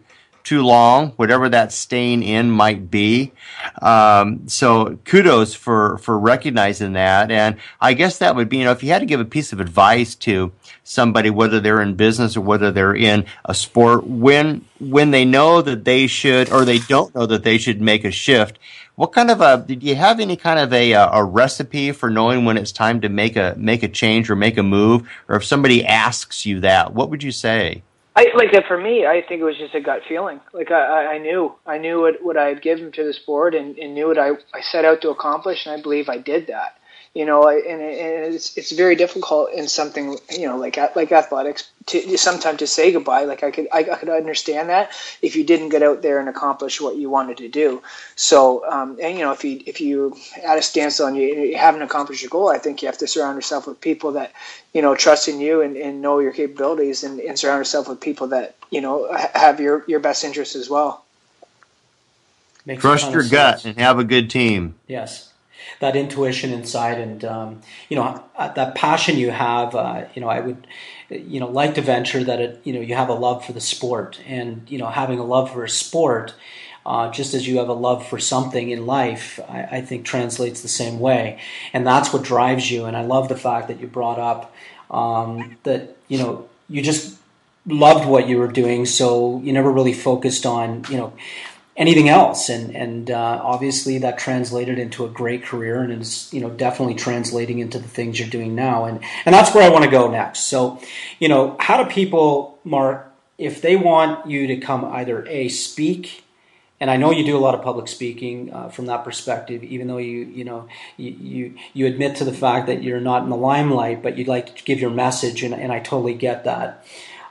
too long, whatever that staying in might be. Um, so kudos for, for recognizing that. And I guess that would be, you know, if you had to give a piece of advice to somebody, whether they're in business or whether they're in a sport, when, when they know that they should, or they don't know that they should make a shift, what kind of a, do you have any kind of a, a recipe for knowing when it's time to make a, make a change or make a move? Or if somebody asks you that, what would you say? I like that for me. I think it was just a gut feeling. Like I, I knew, I knew what, what I had given to the sport, and, and knew what I, I set out to accomplish, and I believe I did that you know, and, and it's it's very difficult in something you know like like athletics to sometimes to say goodbye. Like I could I, I, could understand that if you didn't get out there and accomplish what you wanted to do. So um, and you know if you if you at a standstill and you, you haven't accomplished your goal, I think you have to surround yourself with people that you know trust in you and, and know your capabilities, and, and surround yourself with people that you know have your your best interests as well. Makes Trust your gut and have a good team. Yes that intuition inside. And um, you know uh, that passion you have uh, you know i would you know like to venture that it you know you have a love for the sport. And you know having a love for a sport uh, just as you have a love for something in life I, I, think translates the same way. And that's what drives you. And i love the fact that you brought up um, that you know you just loved what you were doing. So you never really focused on you know anything else. And and uh, obviously that translated into a great career, and is you know definitely translating into the things you're doing now. And and that's where I want to go next. So, you know, how do people, Mark, if they want you to come either a speak and I know you do a lot of public speaking uh, from that perspective, even though you you know you, you, you admit to the fact that you're not in the limelight, but you'd like to give your message, and, and I totally get that.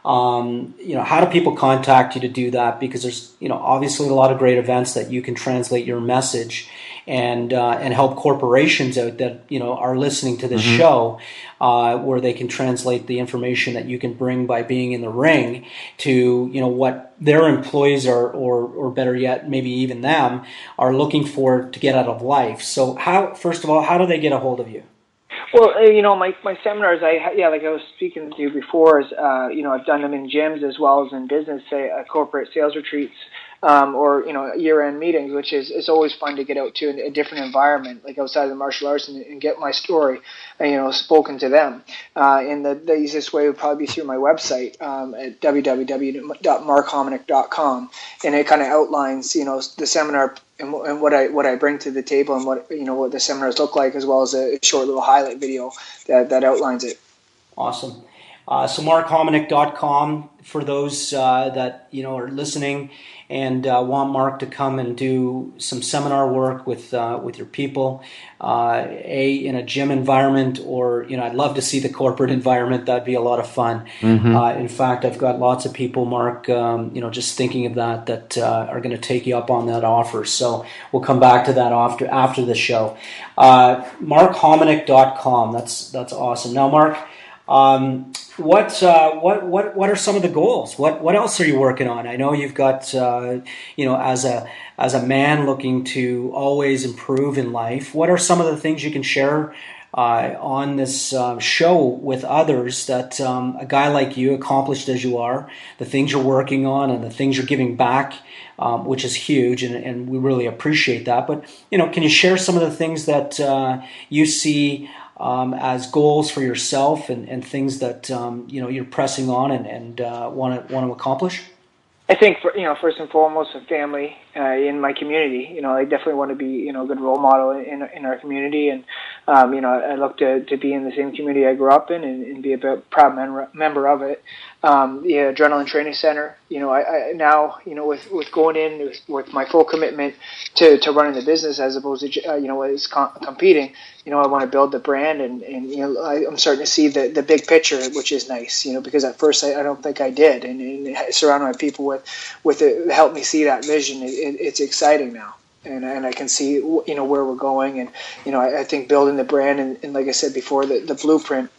Um, you know, how do people contact you to do that? Because there's, you know, obviously a lot of great events that you can translate your message and uh, and help corporations out that you know are listening to this mm-hmm. show, uh, where they can translate the information that you can bring by being in the ring to you know what their employees are, or or better yet, maybe even them are looking for to get out of life. So, how first of all, how do they get a hold of you? Well, uh, you know, my my seminars, I yeah, like I was speaking to you before, is uh, you know, I've done them in gyms as well as in business, say, uh, corporate sales retreats, um, or you know, year-end meetings, which is it's always fun to get out to a, different environment, like outside of the martial arts, and, and get my story, you know, spoken to them. Uh, and the, the easiest way would probably be through my website um, at www.markhominick.com, and it kind of outlines, you know, the seminar and, and what I what I bring to the table and what you know what the seminars look like, as well as a short little highlight video that, that outlines it. Awesome. Uh, so for those uh, that you know are listening and uh, want Mark to come and do some seminar work with uh, with your people, uh, a in a gym environment, or you know, I'd love to see the corporate environment. That'd be a lot of fun. Mm-hmm. Uh, in fact, I've got lots of people, Mark, um, you know, just thinking of that that uh, are going to take you up on that offer. So we'll come back to that after after the show. Uh, MarkHominick.com. That's that's awesome. Now, Mark. Um, what uh, what what what are some of the goals? What what else are you working on? I know you've got uh, you know as a as a man looking to always improve in life. What are some of the things you can share uh, on this uh, show with others that um, a guy like you, accomplished as you are, the things you're working on and the things you're giving back, um, which is huge, and, and, we really appreciate that. But you know, can you share some of the things that uh, you see? Um, as goals for yourself and, and things that um, you know you're pressing on and uh want to want to accomplish? I think for, you know first and foremost, a family uh, in my community. You know, I definitely want to be you know a good role model in in our community, and um, you know I look to, to be in the same community I grew up in and, and be a proud member member of it. Um, the Adrenaline Training Center. You know, I, I now you know with with going in with, with my full commitment to, to running the business as opposed to uh, you know as com- competing. You know, I want to build the brand, and, and you know I, am starting to see the, the big picture, which is nice. You know, because at first I, I don't think I did, and, and surrounding my people with with it helped me see that vision. It, it, it's exciting now and, and I can see you know where we're going, and you know I, I think building the brand and, and, like I said before, the, the blueprint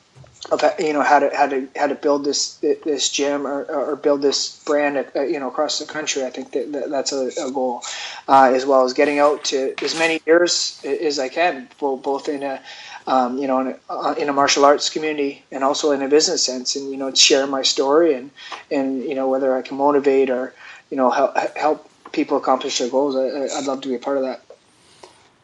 of you know how to how to how to build this this gym or, or build this brand at, you know across the country. I think that, that that's a, a goal, uh, as well as getting out to as many years as I can, both in a um, you know in a, uh, in a, martial arts community and also in a business sense, and you know share my story and and you know whether I can motivate or you know help, help people accomplish their goals, I, I'd love to be a part of that.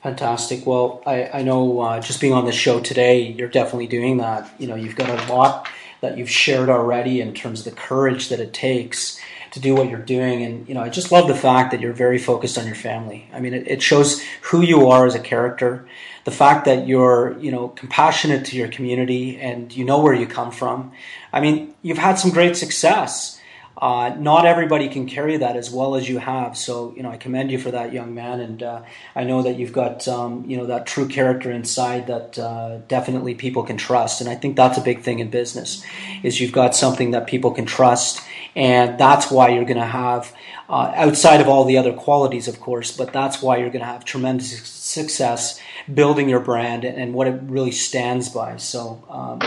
Fantastic. Well, I, I know uh, just being on the show today, you're definitely doing that. You know, you've got a lot that you've shared already in terms of the courage that it takes to do what you're doing. And, you know, I just love the fact that you're very focused on your family. I mean, it, it shows who you are as a character. The fact that you're, you know, compassionate to your community and you know where you come from. I mean, you've had some great success. Uh, not everybody can carry that as well as you have. So, you know, I commend you for that, young man. And uh, I know that you've got, um, you know, that true character inside that uh, definitely people can trust. And I think that's a big thing in business, is you've got something that people can trust, and that's why you're going to have, uh, outside of all the other qualities, of course, but that's why you're going to have tremendous success building your brand and what it really stands by. So, um,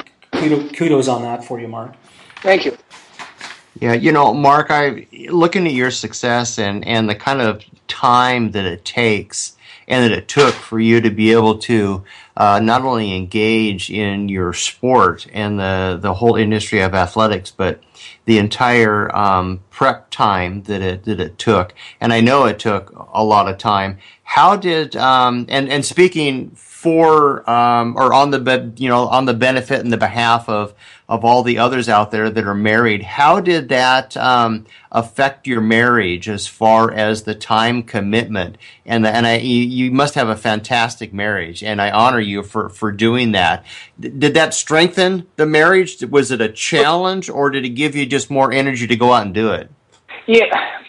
kudos on that for you, Mark. Thank you. Yeah, you know, Mark, I looking at your success and and the kind of time that it takes and that it took for you to be able to uh, not only engage in your sport and the the whole industry of athletics, but the entire um, prep time that it that it took. And I know it took a lot of time. How did um, and and speaking for um, or on the you know on the benefit and the behalf of of all the others out there that are married. How did that um, affect your marriage as far as the time commitment? And the, and I, you, must have a fantastic marriage, and I honor you for for doing that. D- did that strengthen the marriage? Was it a challenge, or did it give you just more energy to go out and do it? Yeah,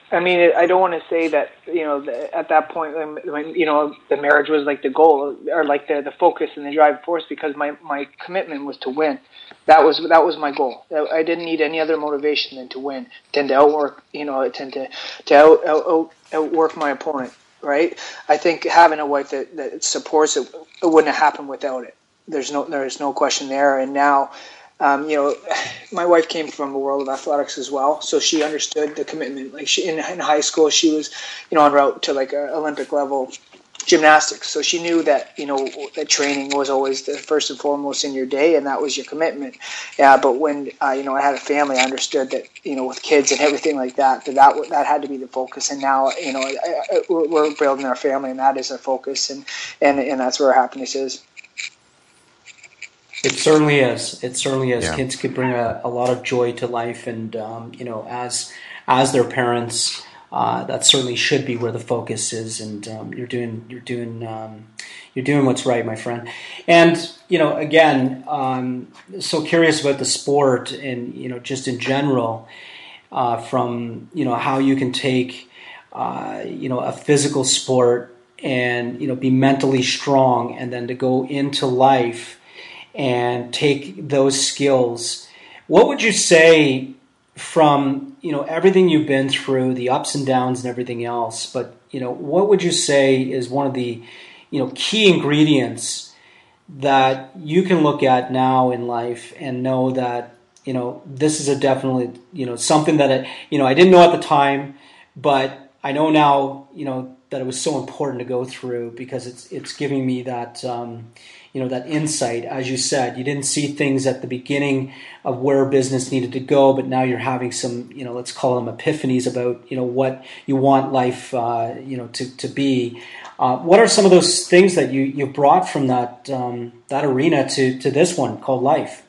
I mean, I don't want to say that you know at that point when you know the marriage was like the goal or like the the focus and the driving force because my my commitment was to win. That was that was my goal. I didn't need any other motivation than to win, tend to outwork you know, tend to to out, out, outwork my opponent. Right? I think having a wife that that supports it, it wouldn't have happened without it. There's no there's no question there. And now um, you know, my wife came from a world of athletics as well, so she understood the commitment. Like she in, in high school, she was, you know, en route to like a Olympic level gymnastics. So she knew that you know that training was always the first and foremost in your day, and that was your commitment. Yeah, but when uh, you know I had a family, I understood that you know with kids and everything like that, that that, that had to be the focus. And now you know I, I, we're building our family, and that is our focus, and and and that's where our happiness is. It certainly is. It certainly is. Yeah. Kids could bring a, a, lot of joy to life, and um, you know, as as their parents, uh, that certainly should be where the focus is. And um, you're doing you're doing um, you're doing what's right, my friend. And you know, again, um, so curious about the sport, and you know, just in general, uh, from you know how you can take uh, you know a physical sport and you know be mentally strong, and then to go into life and take those skills. What would you say from you know everything you've been through, the ups and downs and everything else? But you know, what would you say is one of the you know key ingredients that you can look at now in life and know that you know this is a definitely you know something that I, you know I didn't know at the time, but I know now you know that it was so important to go through because it's it's giving me that um, you know that insight. As you said you didn't see things at the beginning of where business needed to go but now you're having some you know let's call them epiphanies about you know what you want life uh, you know to, to be. Uh, what are some of those things that you you brought from that um, that arena to to this one called life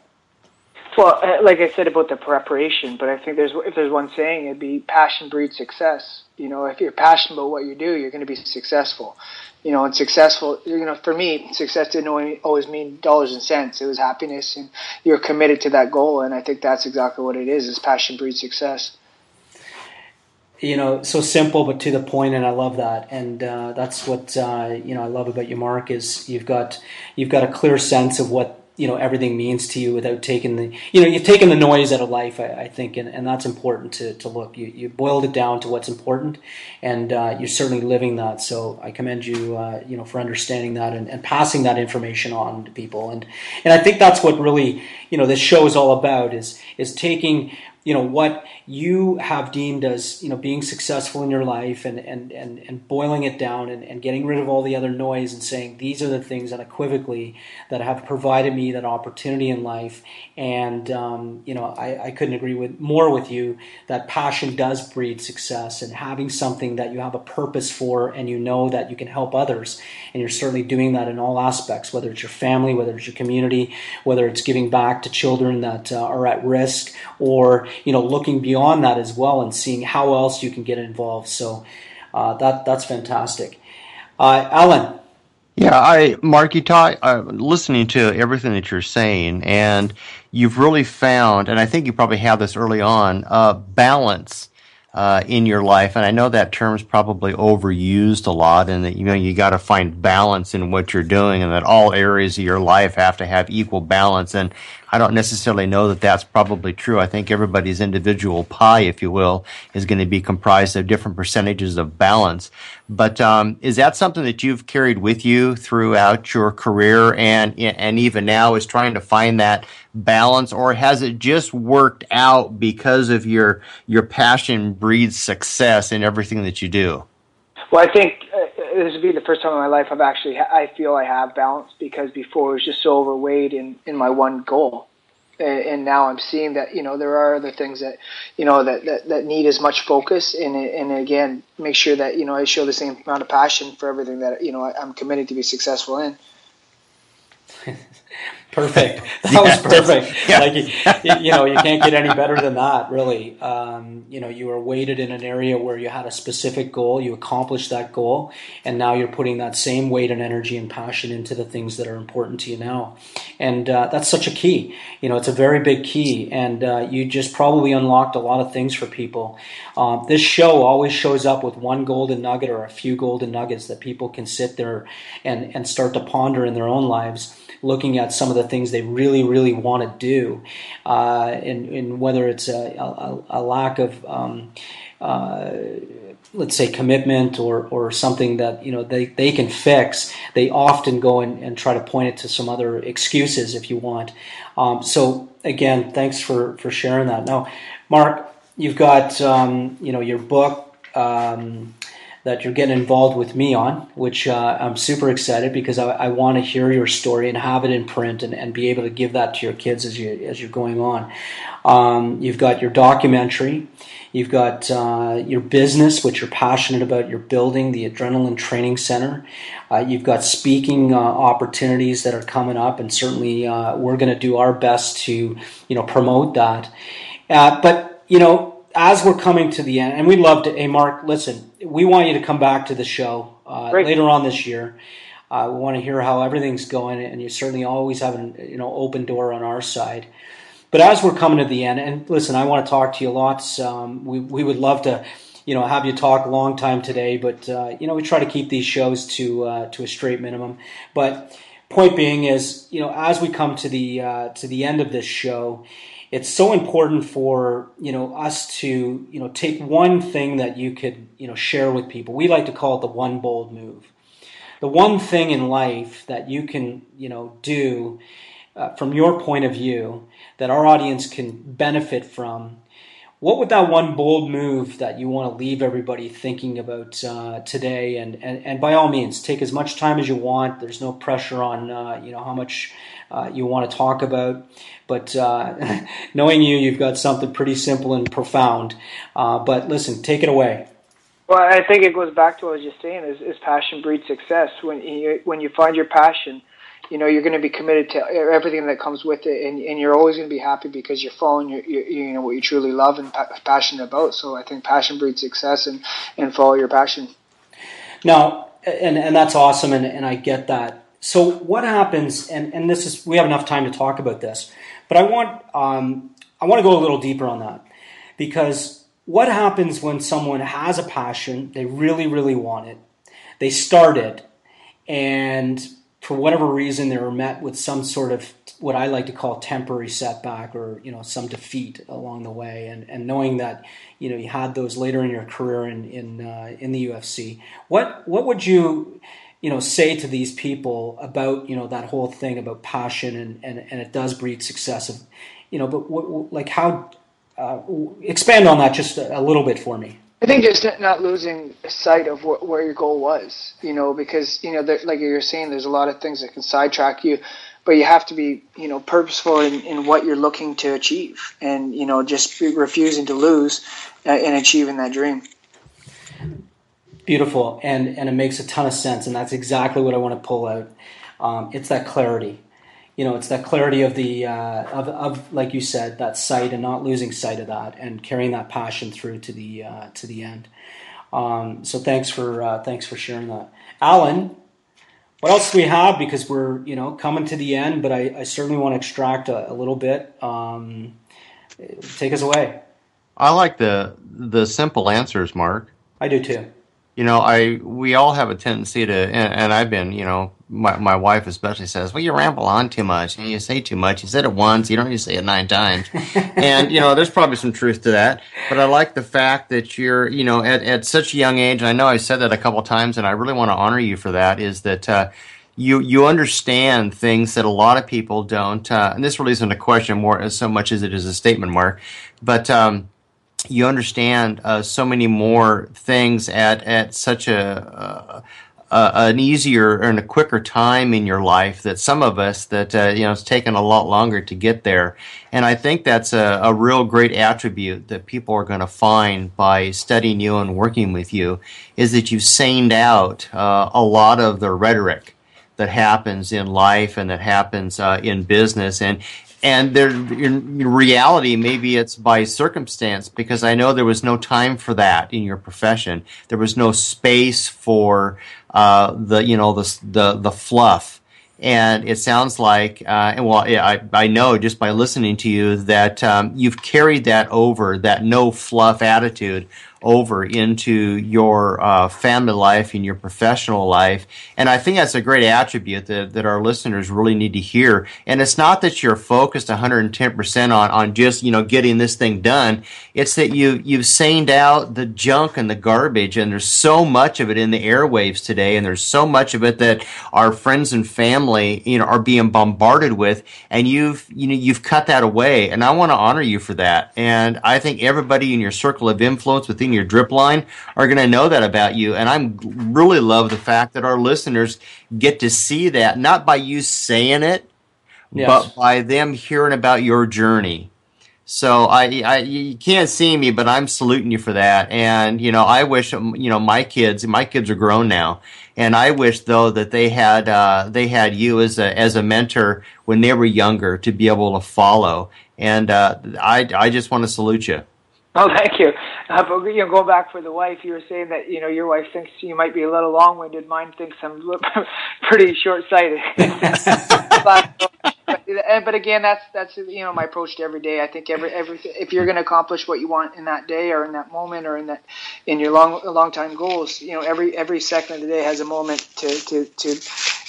well, uh, like I said about the preparation, but I think there's if there's one saying, it'd be passion breeds success. You know, if you're passionate about what you do, you're going to be successful you know, and successful, you know, for me, success didn't always mean dollars and cents. It was happiness, and you're committed to that goal. And I think that's exactly what it is: is passion breeds success. You know, so simple but to the point, and I love that. And uh, that's what uh, you know I love about you, Mark. Is you've got you've got a clear sense of what you know everything means to you without taking the you know you've taken the noise out of life I, I think and, and that's important to, to look. You, you boiled it down to what's important and uh, you're certainly living that. So I commend you uh, you know for understanding that and, and passing that information on to people. And and I think that's what really you know this show is all about is is taking you know what you have deemed as you know being successful in your life and and and, and boiling it down and, and getting rid of all the other noise and saying these are the things unequivocally that have provided me that opportunity in life. And um, you know I, I couldn't agree with more with you that passion does breed success and having something that you have a purpose for and you know that you can help others and you're certainly doing that in all aspects whether it's your family whether it's your community whether it's giving back to children that uh, are at risk or you know looking beyond that as well and seeing how else you can get involved. So uh, that that's fantastic. Uh, Alan. Yeah, I, Mark, you talk, uh, listening to everything that you're saying, and you've really found, and I think you probably have this early on, uh, balance uh, in your life. And I know that term's probably overused a lot, and that you know you got to find balance in what you're doing, and that all areas of your life have to have equal balance. And I don't necessarily know that that's probably true. I think everybody's individual pie, if you will, is going to be comprised of different percentages of balance. But um, is that something that you've carried with you throughout your career, and and even now is trying to find that balance, or has it just worked out because of your your passion breeds success in everything that you do? Well, I think this would be the first time in my life I've actually I feel I have balance because before it was just so overweight in in my one goal, and, now I'm seeing that you know there are other things that you know that that, that need as much focus and and again make sure that you know I show the same amount of passion for everything that you know I, I'm committed to be successful in. perfect. That was perfect. Yeah. Like you, you, know, you can't get any better than that, really. Um, you know, you were weighted in an area where you had a specific goal, you accomplished that goal, and now you're putting that same weight and energy and passion into the things that are important to you now. And uh, that's such a key. You know, it's a very big key, and uh, you just probably unlocked a lot of things for people. Uh, this show always shows up with one golden nugget or a few golden nuggets that people can sit there and and start to ponder in their own lives looking at some of the things they really, really want to do, uh, and, and, whether it's a, a, a lack of um, uh, let's say commitment or or something that you know they, they can fix they often go and, and try to point it to some other excuses if you want. Um, so again thanks for for sharing that. Now mark you've got um, you know your book um, that you're getting involved with me on, which uh, I'm super excited because I, I want to hear your story and have it in print and, and be able to give that to your kids as you as you're going on. Um, you've got your documentary, you've got uh, your business, which you're passionate about. You're building the Adrenaline Training Center. Uh, you've got speaking uh, opportunities that are coming up, and certainly uh, we're going to do our best to you know promote that. Uh, but you know as we're coming to the end, and we'd love to, hey, Mark, listen, we want you to come back to the show uh, later on this year. Uh, we want to hear how everything's going, and you certainly always have an you know open door on our side. But as we're coming to the end, and listen, I want to talk to you lots. Um, we we would love to, you know, have you talk a long time today, but uh, you know, we try to keep these shows to uh, to a straight minimum. But point being is, you know, as we come to the uh, to the end of this show, it's so important for you know us to you know take one thing that you could you know share with people. We like to call it the one bold move. The one thing in life that you can you know do uh, from your point of view that our audience can benefit from. What would that one bold move that you want to leave everybody thinking about uh, today? And, and and by all means, take as much time as you want. There's no pressure on uh, you know how much uh, you want to talk about. But uh, knowing you, you've got something pretty simple and profound. Uh, but listen, take it away. Well, I think it goes back to what I was just saying: is, is passion breeds success. When you when you find your passion, you know you're going to be committed to everything that comes with it, and, and you're always going to be happy because you're following your, your, you know what you truly love and pa- passionate about. So I think passion breeds success, and and follow your passion. Now, and and that's awesome, and and I get that. So what happens? And and this is we have enough time to talk about this, but I want um, I want to go a little deeper on that because what happens when someone has a passion, they really really want it, they start it, and for whatever reason they were met with some sort of what I like to call temporary setback or you know some defeat along the way, and and knowing that you know you had those later in your career in in uh, in the UFC, what what would you you know say to these people about you know that whole thing about passion and and, and it does breed success of you know but what, like how uh, expand on that just a, a, little bit for me. I think just not losing sight of wh- where your goal was, you know, because you know, there, like you're saying, there's a lot of things that can sidetrack you, but you have to be, you know, purposeful in, in what you're looking to achieve, and you know, just refusing to lose uh, in achieving that dream. Beautiful, and and it makes a ton of sense, and that's exactly what I want to pull out. Um, it's that clarity you know, it's that clarity of the uh, of, of like you said, that sight and not losing sight of that, and carrying that passion through to the uh, to the end. Um, so thanks for uh, thanks for sharing that, Alan. What else do we have? Because we're you know coming to the end, but I, I certainly want to extract a, a little bit. Um, take us away. I like the the simple answers, Mark. I do too you know, I we all have a tendency to, and, and, I've been, you know, my my wife especially says, "Well, you ramble on too much, and you say too much. You said it once, you don't need to say it nine times." and you know, there's probably some truth to that. But I like the fact that you're, you know, at at such a young age. And I know I said that a couple times, and I really want to honor you for that. Is that uh, you you understand things that a lot of people don't, uh, and this really isn't a question more as so much as it is a statement, Mark. But um, you understand uh, so many more things at at such a uh, an easier and a quicker time in your life that some of us that uh, you know it's taken a lot longer to get there. And i think that's a, a real great attribute that people are going to find by studying you and working with you is that you've saned out uh, a lot of the rhetoric that happens in life and that happens uh, in business. And and there in reality maybe it's by circumstance because i know there was no time for that in your profession. There was no space for uh, the you know the the, the fluff. And it sounds like uh, and well I, I know just by listening to you that um, you've carried that over that no fluff attitude over into your uh, family life and your professional life. And I think that's a great attribute that, that our listeners really need to hear. And it's not that you're focused 110% on, on just, you know, getting this thing done. It's that you, you've saned out the junk and the garbage. And there's so much of it in the airwaves today. And there's so much of it that our friends and family, you know, are being bombarded with. And you've, you know, you've cut that away. And I want to honor you for that. And I think everybody in your circle of influence within your drip line are going to know that about you. And I really love the fact that our listeners get to see that, not by you saying it, yes. but by them hearing about your journey. So I, I, you can't see me, but I'm saluting you for that. And you know, I wish you know my kids. My kids are grown now, and I wish though that they had uh, they had you as a as a mentor when they were younger to be able to follow. And uh, I I just want to salute you. Oh, thank you. Uh, but you know, going back for the wife, you were saying that you know your wife thinks you might be a little long-winded. Mine thinks I'm pretty short-sighted. but, but again, that's that's you know my approach to every day. I think every every if you're going to accomplish what you want in that day or in that moment or in that in your long long time goals, you know every every second of the day has a moment to to to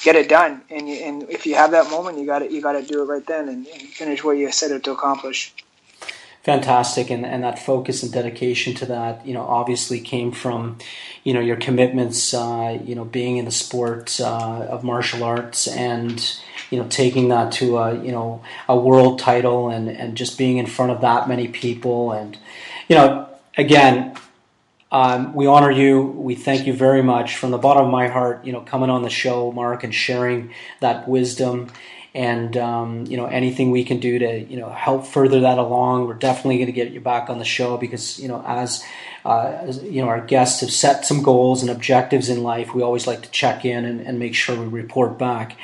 get it done. And you, and if you have that moment, you got to you got to do it right then and, and finish what you set out to accomplish fantastic and, and that focus and dedication to that you know obviously came from you know your commitments uh, you know being in the sport uh, of martial arts and you know taking that to a you know a world title and and just being in front of that many people and you know again um, we honor you. We thank you very much from the bottom of my heart. You know, coming on the show, Mark, and sharing that wisdom and um, you know anything we can do to you know help further that along we're definitely going to get you back on the show because you know as, uh, as, you know our guests have set some goals and objectives in life we always like to check in and, and make sure we report back.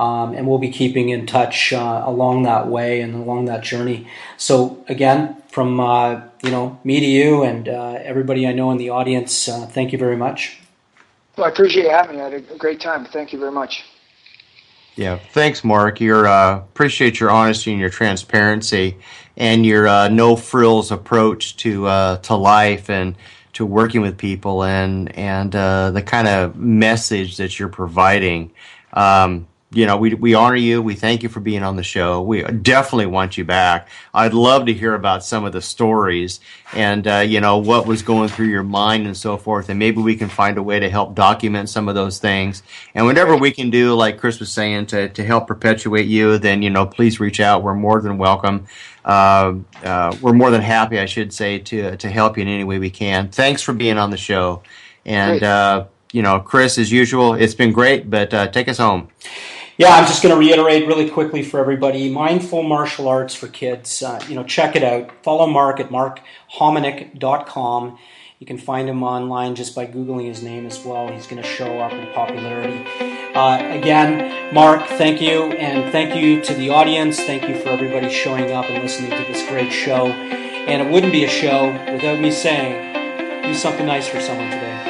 Um, and we'll be keeping in touch uh, along that way and along that journey. So again from uh, you know me to you and uh, everybody i know in the audience uh, thank you very much. Well, i appreciate having me. I had a great time. Thank you very much yeah, thanks, Mark. Your uh, appreciate your honesty and your transparency, and your uh, no frills approach to uh, to life and to working with people, and and uh, the kind of message that you're providing. Um, you know, we, we honor you. We thank you for being on the show. We definitely want you back. I'd love to hear about some of the stories and, uh, you know, what was going through your mind and so forth. And maybe we can find a way to help document some of those things. And whatever we can do, like Chris was saying, to, to help perpetuate you, then, you know, please reach out. We're more than welcome. Uh, uh, we're more than happy, I should say, to, to help you in any way we can. Thanks for being on the show. And, uh, you know, Chris, as usual, it's been great, but uh, take us home. Yeah, I'm just going to reiterate really quickly for everybody. Mindful martial arts for kids. Uh, you know, check it out. Follow Mark at markhominick.com. You can find him online just by googling his name as well. He's going to show up in popularity. Uh, again, Mark, thank you, and thank you to the audience. Thank you for everybody showing up and listening to this great show. And it wouldn't be a show without me saying, do something nice for someone today.